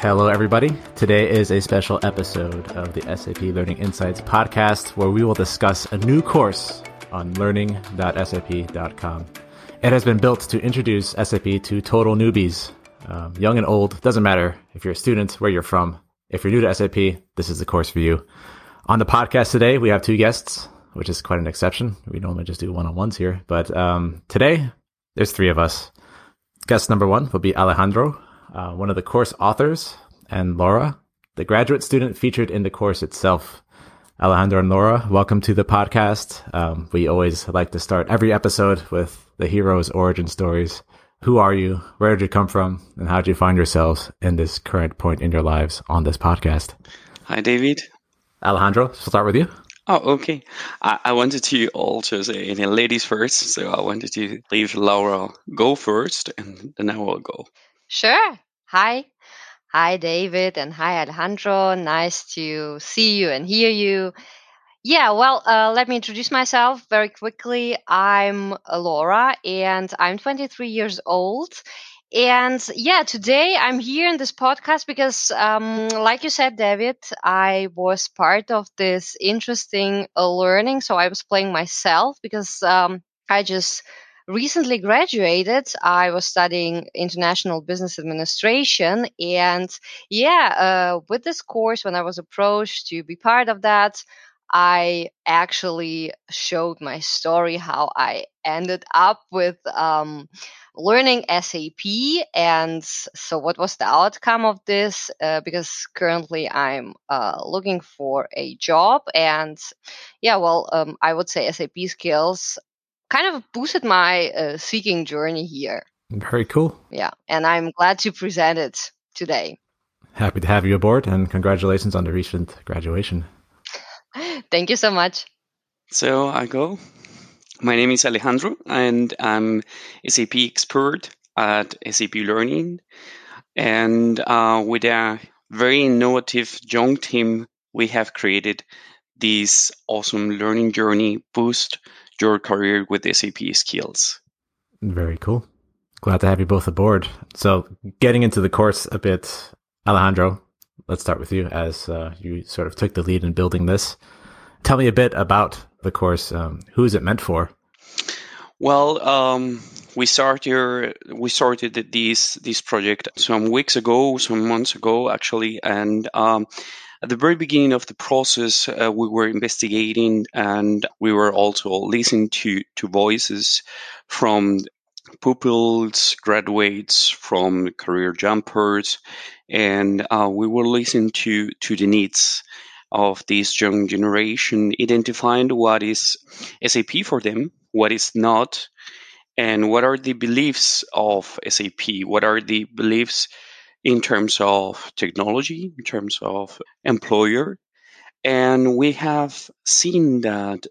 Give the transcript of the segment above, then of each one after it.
Hello, everybody. Today is a special episode of the SAP Learning Insights podcast where we will discuss a new course on learning.sap.com. It has been built to introduce SAP to total newbies, um, young and old, doesn't matter if you're a student, where you're from. If you're new to SAP, this is the course for you. On the podcast today, we have two guests, which is quite an exception. We normally just do one on ones here, but um, today there's three of us. Guest number one will be Alejandro, uh, one of the course authors, and Laura, the graduate student featured in the course itself. Alejandro and Laura, welcome to the podcast. Um, we always like to start every episode with the hero's origin stories. Who are you? Where did you come from? And how did you find yourselves in this current point in your lives on this podcast? Hi, David. Alejandro, we'll start with you. Oh, okay. I, I wanted to also say ladies first, so I wanted to leave Laura go first, and then I will go. Sure. Hi. Hi, David, and hi, Alejandro. Nice to see you and hear you. Yeah, well, uh, let me introduce myself very quickly. I'm Laura, and I'm 23 years old. And yeah, today I'm here in this podcast because, um, like you said, David, I was part of this interesting uh, learning. So I was playing myself because um, I just recently graduated. I was studying international business administration. And yeah, uh, with this course, when I was approached to be part of that, I actually showed my story how I ended up with um, learning SAP. And so, what was the outcome of this? Uh, because currently I'm uh, looking for a job. And yeah, well, um, I would say SAP skills kind of boosted my uh, seeking journey here. Very cool. Yeah, and I'm glad to present it today. Happy to have you aboard, and congratulations on the recent graduation. Thank you so much. So I go. My name is Alejandro, and I'm SAP expert at SAP Learning. And uh, with a very innovative young team, we have created this awesome learning journey boost your career with SAP skills. Very cool. Glad to have you both aboard. So, getting into the course a bit, Alejandro, let's start with you as uh, you sort of took the lead in building this. Tell me a bit about the course. Um, who is it meant for? Well, um, we started we started this this project some weeks ago, some months ago, actually, and um, at the very beginning of the process, uh, we were investigating and we were also listening to, to voices from pupils, graduates, from career jumpers, and uh, we were listening to, to the needs of this young generation, identifying what is SAP for them, what is not, and what are the beliefs of SAP, what are the beliefs in terms of technology, in terms of employer. And we have seen that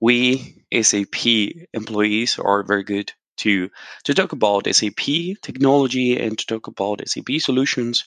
we SAP employees are very good to, to talk about SAP technology and to talk about SAP solutions.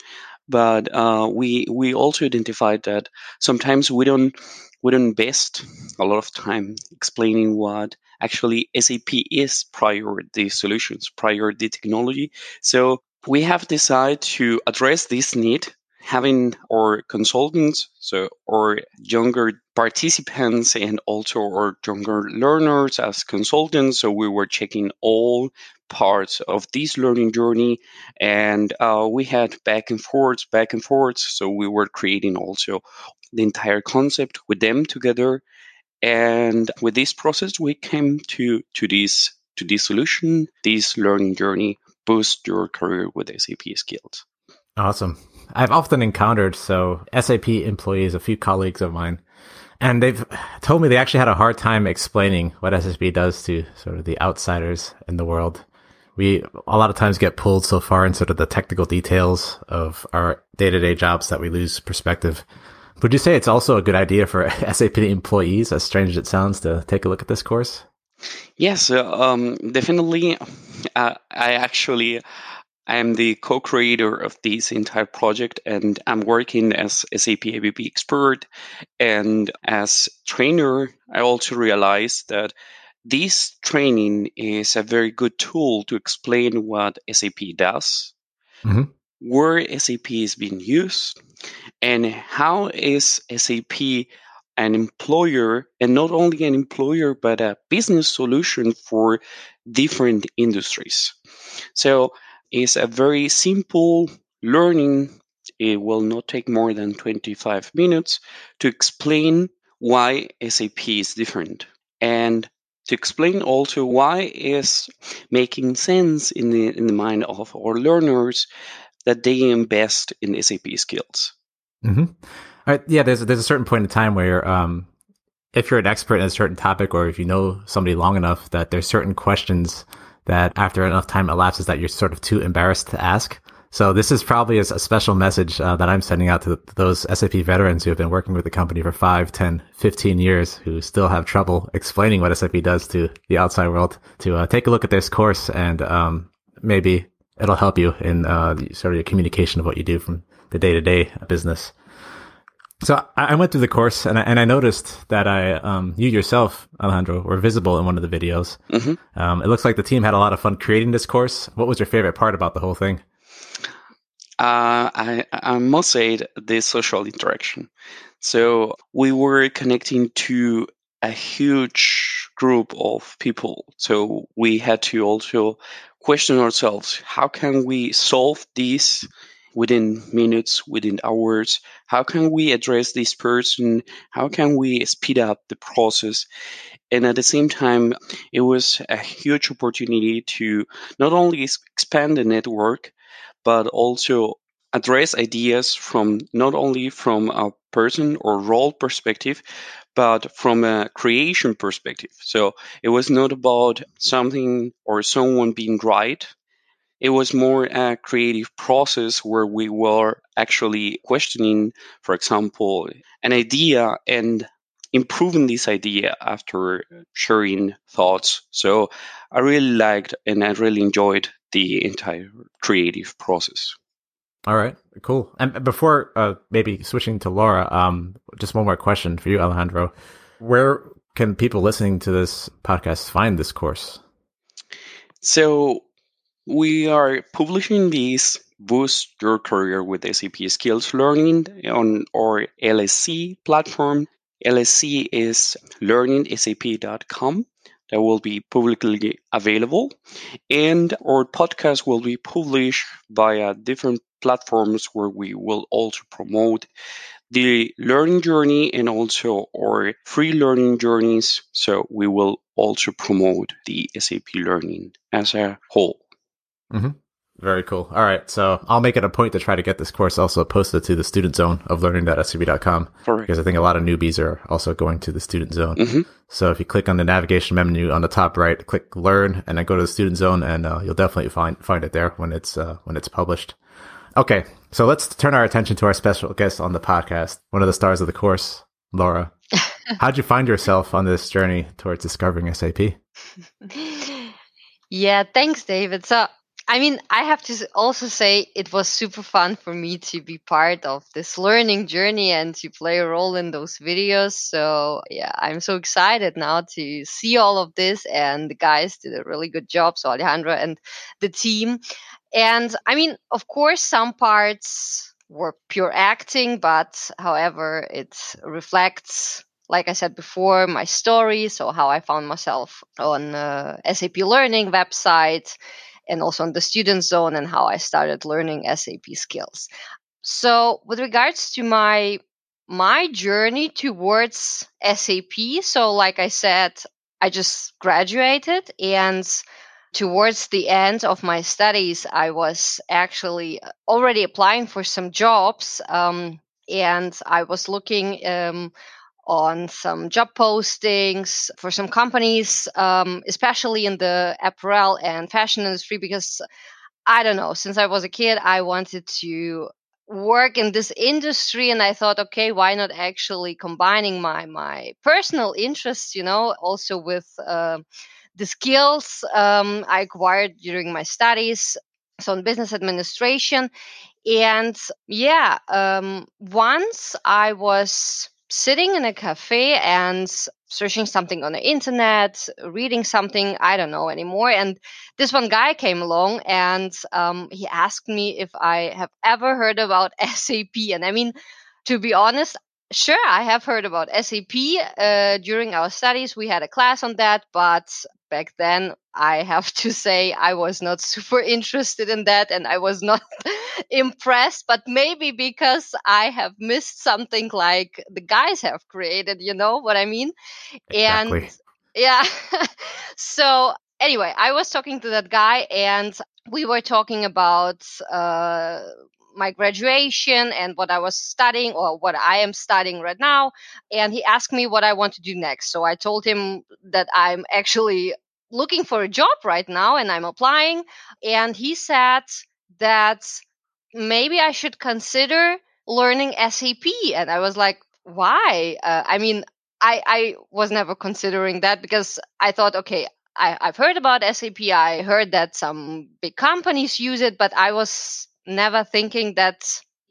But uh, we we also identified that sometimes we don't we don't invest a lot of time explaining what actually SAP is prior the solutions, prior the technology. So we have decided to address this need having our consultants so our younger participants and also our younger learners as consultants. So we were checking all parts of this learning journey and uh, we had back and forth back and forth. So we were creating also the entire concept with them together. And with this process we came to to this to this solution this learning journey boost your career with SAP skills. Awesome. I've often encountered so SAP employees, a few colleagues of mine, and they've told me they actually had a hard time explaining what SAP does to sort of the outsiders in the world. We a lot of times get pulled so far in sort of the technical details of our day to day jobs that we lose perspective. Would you say it's also a good idea for SAP employees, as strange as it sounds, to take a look at this course? Yes, um, definitely. Uh, I actually I am the co-creator of this entire project, and I'm working as SAP ABAP expert. And as trainer, I also realized that this training is a very good tool to explain what SAP does. Mm-hmm. where SAP is being used and how is SAP an employer and not only an employer but a business solution for different industries. So it's a very simple learning. It will not take more than 25 minutes to explain why SAP is different and to explain also why is making sense in the in the mind of our learners that they invest in SAP skills. Mm-hmm. Right, yeah, there's there's a certain point in time where um, if you're an expert in a certain topic or if you know somebody long enough that there's certain questions that after enough time elapses that you're sort of too embarrassed to ask. So this is probably a, special message uh, that I'm sending out to those SAP veterans who have been working with the company for 5, 10, 15 years who still have trouble explaining what SAP does to the outside world to uh, take a look at this course and um, maybe it'll help you in uh, sort of your communication of what you do from the day to day business. So I went through the course and I, and I noticed that I, um, you yourself, Alejandro, were visible in one of the videos. Mm-hmm. Um, it looks like the team had a lot of fun creating this course. What was your favorite part about the whole thing? Uh, I, I must say the social interaction. So we were connecting to a huge group of people. So we had to also question ourselves, how can we solve this within minutes, within hours? How can we address this person? How can we speed up the process? And at the same time, it was a huge opportunity to not only expand the network, but also address ideas from not only from a person or role perspective, but from a creation perspective. So it was not about something or someone being right. It was more a creative process where we were actually questioning, for example, an idea and improving this idea after sharing thoughts. So I really liked and I really enjoyed the entire creative process. All right, cool. And before uh, maybe switching to Laura, um, just one more question for you, Alejandro. Where can people listening to this podcast find this course? So we are publishing this Boost Your Career with SAP Skills Learning on our LSC platform. LSC is learningsap.com that will be publicly available. And our podcast will be published via different platforms where we will also promote the learning journey and also our free learning journeys. So we will also promote the SAP learning as a whole. Mm-hmm. Very cool. All right. So I'll make it a point to try to get this course also posted to the student zone of learning.sap.com. Correct. Because I think a lot of newbies are also going to the student zone. Mm-hmm. So if you click on the navigation menu on the top right, click learn and then go to the student zone and uh, you'll definitely find, find it there when it's, uh, when it's published. Okay. So let's turn our attention to our special guest on the podcast, one of the stars of the course, Laura. How'd you find yourself on this journey towards discovering SAP? Yeah, thanks, David. So I mean, I have to also say it was super fun for me to be part of this learning journey and to play a role in those videos. So, yeah, I'm so excited now to see all of this. And the guys did a really good job. So, Alejandro and the team. And I mean, of course, some parts were pure acting, but however, it reflects like I said before, my story, so how I found myself on uh, SAP Learning website, and also on the student zone and how I started learning SAP skills. So with regards to my my journey towards SAP, so like I said, I just graduated and towards the end of my studies, I was actually already applying for some jobs. Um, and I was looking um, on some job postings for some companies, um, especially in the apparel and fashion industry, because I don't know, since I was a kid, I wanted to work in this industry and i thought okay why not actually combining my my personal interests you know also with uh, the skills um, i acquired during my studies so in business administration. And yeah um, once i was sitting in a cafe and searching something on the internet, reading something, I don't know anymore. And this one guy came along and um, he asked me if I have ever heard about SAP. And I mean, to be honest, sure, I have heard about SAP. Uh, during our studies, we had a class on that, but back then I have to say I was not super interested in that and I was not impressed, but maybe because I have missed something like the guys have created, you know what I mean? Exactly. And yeah. so anyway, I was talking to that guy and we were talking about uh, my graduation and what I was studying or what I am studying right now. And he asked me what I want to do next. So I told him that I'm actually looking for a job right now and I'm applying. And he said that maybe I should consider learning SAP. And I was like, why? Uh, I mean, I, I was never considering that because I thought, okay, I, I've heard about SAP. I heard that some big companies use it, but I was never thinking that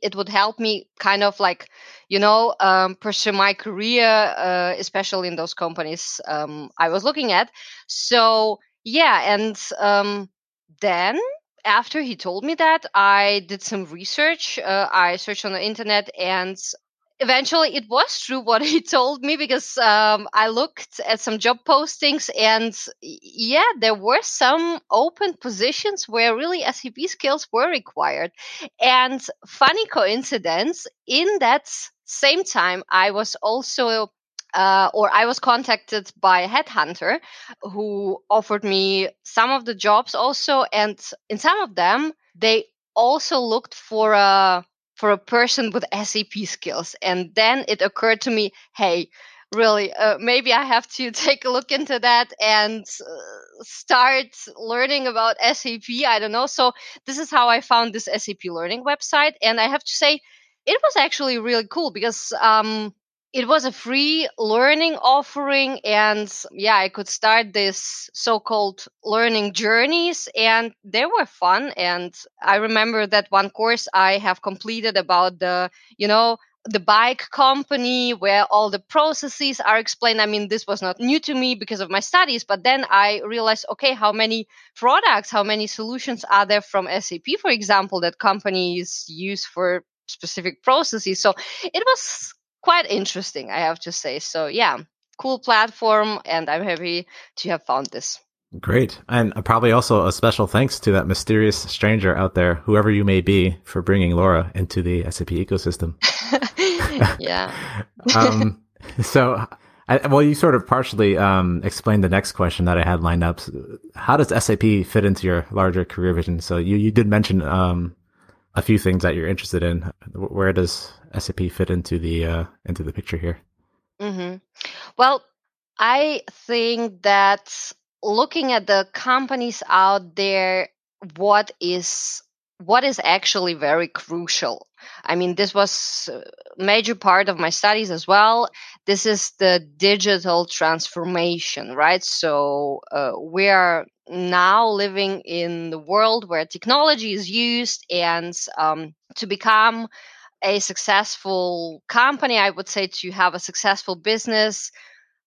it would help me kind of like you know um, pursue my career uh, especially in those companies um, i was looking at. So yeah and um, then after he told me that i did some research uh, i searched on the internet and eventually it was true what he told me because um, I looked at some job postings and yeah, there were some open positions where really SAP skills were required. And funny coincidence, in that same time, I was also uh, or I was contacted by a headhunter who offered me some of the jobs also, and in some of them they also looked for a for a person with SAP skills. And then it occurred to me, hey, really, uh, maybe I have to take a look into that and uh, start learning about SAP. I don't know. So this is how I found this SAP learning website. And I have to say, it was actually really cool because um, it was a free learning offering and yeah i could start this so-called learning journeys and they were fun. And i remember that one course i have completed about the you know the bike company where all the processes are explained. I mean this was not new to me because of my studies but then i realized okay how many products how many solutions are there from sap for example that companies use for specific processes. So it was quite interesting, I have to say. So yeah, cool platform, and I'm happy to have found this. Great. And probably also a special thanks to that mysterious stranger out there, whoever you may be, for bringing Laura into the SAP ecosystem. yeah. um, so, I, well, you sort of partially um, explained the next question that I had lined up. How does SAP fit into your larger career vision? So, you, you did mention um, a few things that you're interested in. Where does SAP fit into the uh, into the picture here? Mm-hmm. Well, I think that looking at the companies out there, what is what is actually very crucial. I mean, this was a major part of my studies as well. This is the digital transformation, right? So uh, we are now living in the world where technology is used, and um, to become a successful company, I would say to have a successful business,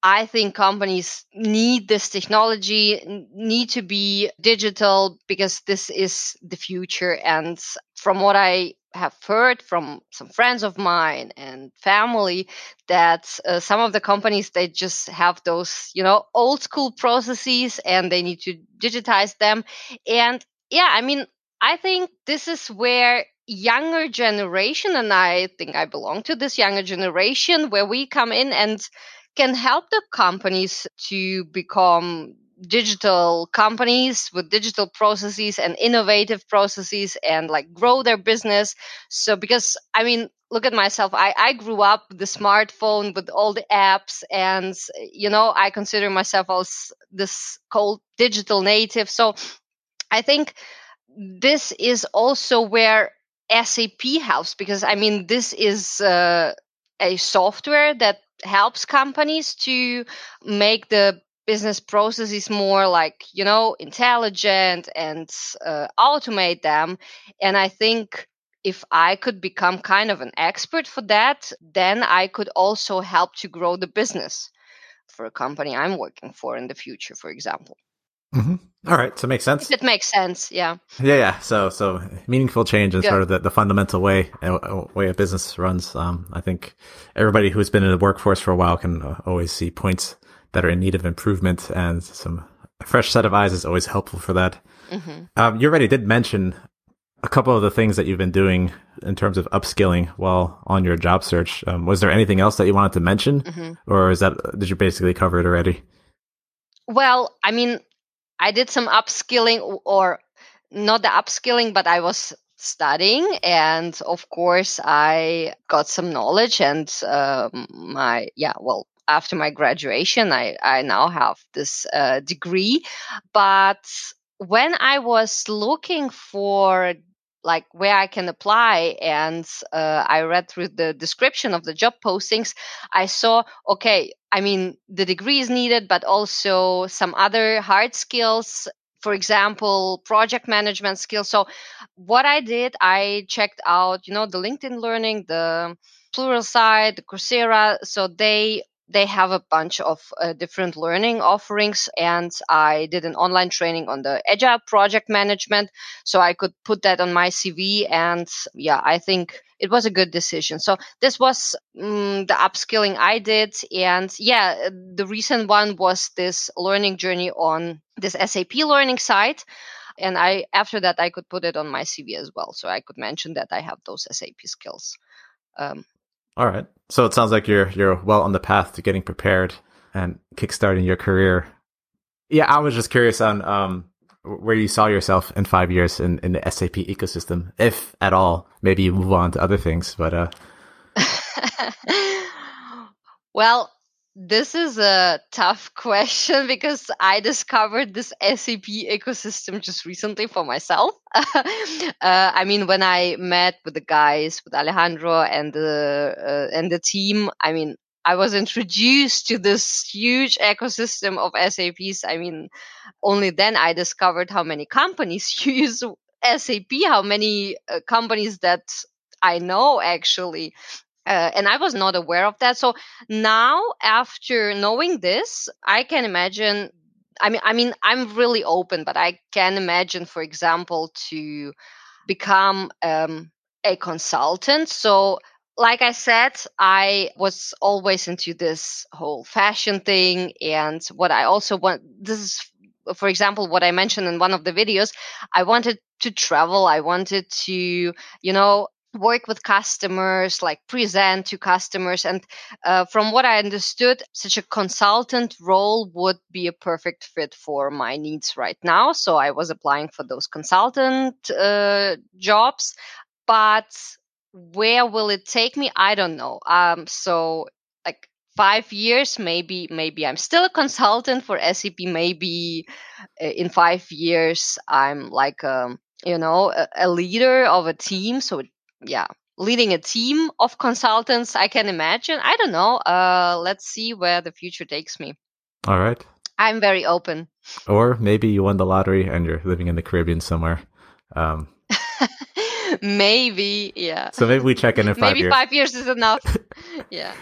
I think companies need this technology, need to be digital because this is the future. And from what I have heard from some friends of mine and family, that uh, some of the companies they just have those, you know, old school processes and they need to digitize them. And yeah, I mean, I think this is where younger generation and i think i belong to this younger generation where we come in and can help the companies to become digital companies with digital processes and innovative processes and like grow their business. So because i mean look at myself. I, I grew up with the smartphone with all the apps and you know i consider myself as this cold digital native. So i think this is also where SAP helps because I mean this is uh, a software that helps companies to make the business processes more like you know intelligent and uh, automate them and i think if I could become kind of an expert for that, then I could also help to grow the business for a company I'm working for in the future, for example. Mm-hmm. All right, so it makes sense. If it makes sense, yeah. Yeah, yeah. So, so meaningful change is sort of the, the fundamental way uh, way a business runs. Um, I think everybody who's been in the workforce for a while can uh, always see points that are in need of improvement, and some fresh set of eyes is always helpful for that. Mm-hmm. Um, you already did mention a couple of the things that you've been doing in terms of upskilling while on your job search. Um, was there anything else that you wanted to mention, mm-hmm. or is that did you basically cover it already? Well, I mean, I did some upskilling, or not the upskilling, but I was studying, and of course, I got some knowledge, and uh, my yeah, well, after my graduation, I I now have this uh, degree, but when I was looking for like where I can apply. And uh, I read through the description of the job postings. I saw, okay, I mean, the degree is needed, but also some other hard skills. For example, project management skills. So, what I did, I checked out, you know, the LinkedIn Learning, the Pluralsight, the Coursera. So they they have a bunch of uh, different learning offerings and i did an online training on the agile project management so i could put that on my cv and yeah i think it was a good decision. So this was um, the upskilling i did and yeah the recent one was this learning journey on this sap learning site and i after that i could put it on my cv as well so i could mention that i have those sap skills. Um, all right. So it sounds like you're you're well on the path to getting prepared and kickstarting your career. Yeah, I was just curious on um, where you saw yourself in five years in, in the SAP ecosystem, if at all. Maybe you move on to other things, but uh... well, this is a tough question because I discovered this SAP ecosystem just recently for myself. uh, I mean, when I met with the guys, with Alejandro and the uh, and the team, I mean, I was introduced to this huge ecosystem of SAPs. I mean, only then I discovered how many companies use SAP, how many uh, companies that I know actually uh, and I was not aware of that. So now, after knowing this, I can imagine. I mean, I mean, I'm really open, but I can imagine, for example, to become um, a consultant. So, like I said, I was always into this whole fashion thing, and what I also want. This is for example, what I mentioned in one of the videos, I wanted to travel. I wanted to, you know, work with customers, like present to customers. And uh, from what I understood, such a consultant role would be a perfect fit for my needs right now. So I was applying for those consultant uh, jobs. But where will it take me? I don't know. Um, so like five years, maybe, maybe I'm still a consultant for SAP. Maybe uh, in five years, I'm like, um, you know, a, a leader of a team. So it yeah leading a team of consultants i can imagine. I don't know uh let's see where the future takes me. All right. I'm very open. Or maybe you won the lottery and you're living in the caribbean somewhere. Um maybe yeah. so maybe we check in in five maybe years. five years is enough. Yeah.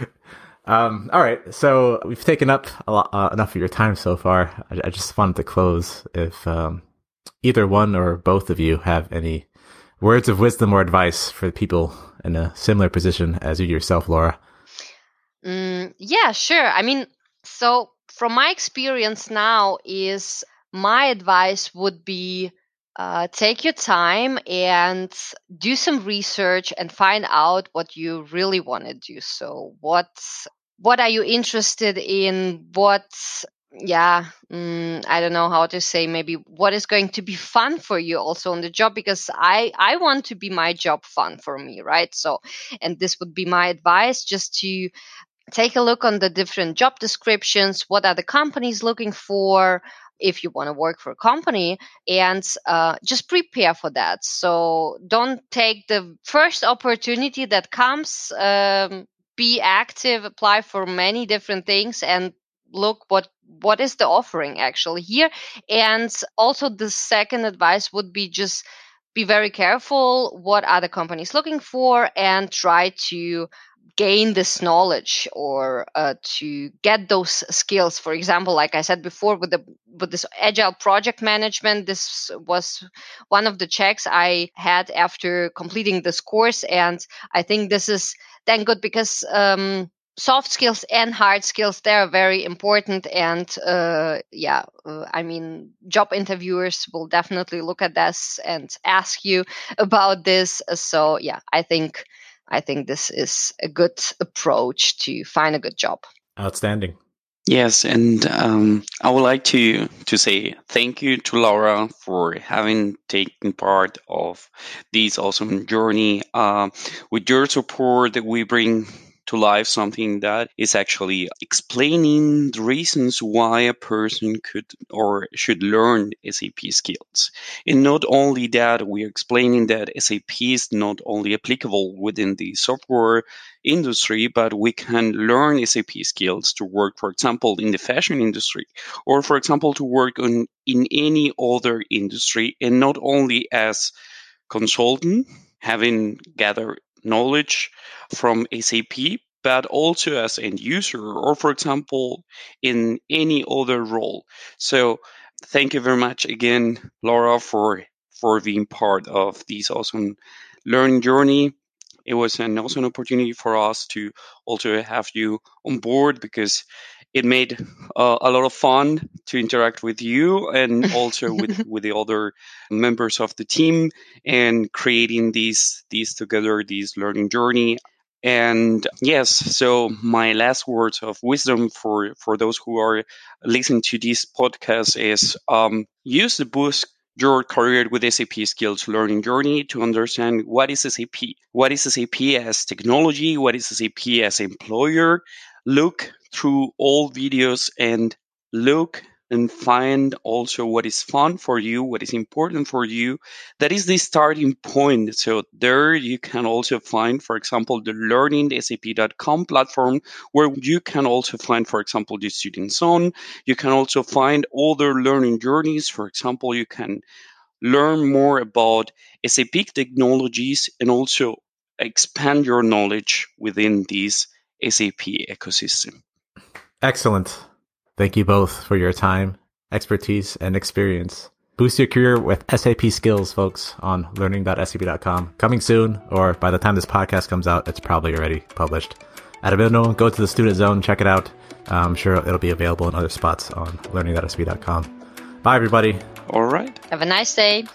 Um all right. So we've taken up a lot, uh, enough of your time so far. I, I just wanted to close if um either one or both of you have any words of wisdom or advice for people in a similar position as you yourself, Laura? Mm, yeah, sure. I mean, so from my experience now, is my advice would be uh, take your time and do some research and find out what you really want to do. So, what what are you interested in? What yeah mm, i don't know how to say maybe what is going to be fun for you also on the job because i i want to be my job fun for me right? So and this would be my advice just to take a look on the different job descriptions what are the companies looking for if you want to work for a company and uh, just prepare for that. So don't take the first opportunity that comes um, be active apply for many different things and look what what is the offering actually here? And also the second advice would be just be very careful what the companies looking for and try to gain this knowledge or uh, to get those skills. For example like i said before with the with this agile project management this was one of the checks i had after completing this course. And i think this is then good because um, soft skills and hard skills they are very important and uh, yeah uh, i mean job interviewers will definitely look at this and ask you about this. So yeah i think i think this is a good approach to find a good job. Outstanding. Yes and um, i would like to to say thank you to laura for having taken part of this awesome journey uh, with your support we bring to life something that is actually explaining the reasons why a person could or should learn SAP skills. And not only that, we're explaining that SAP is not only applicable within the software industry, but we can learn SAP skills to work, for example, in the fashion industry, or for example, to work on in any other industry, and not only as consultant, having gathered knowledge from SAP, but also as end user or for example in any other role. So thank you very much again, Laura, for for being part of this awesome learning journey. It was an awesome opportunity for us to also have you on board because it made uh, a lot of fun to interact with you and also with, with the other members of the team and creating these these together this learning journey. And yes so my last words of wisdom for for those who are listening to this podcast is um, use the boost your career with SAP skills learning journey to understand what is SAP, what is SAP as technology, what is SAP as employer. Look through all videos and look and find also what is fun for you, what is important for you. That is the starting point. So there you can also find, for example, the learningsap.com platform where you can also find, for example, the student zone. You can also find other learning journeys. For example, you can learn more about SAP technologies and also expand your knowledge within this SAP ecosystem. Excellent. Thank you both for your time, expertise, and experience. Boost your career with SAP skills, folks, on learning.sap.com. Coming soon, or by the time this podcast comes out, it's probably already published. At a minimum, go to the student zone, check it out. Uh, I'm sure it'll be available in other spots on learning.sap.com. Bye, everybody. All right. Have a nice day.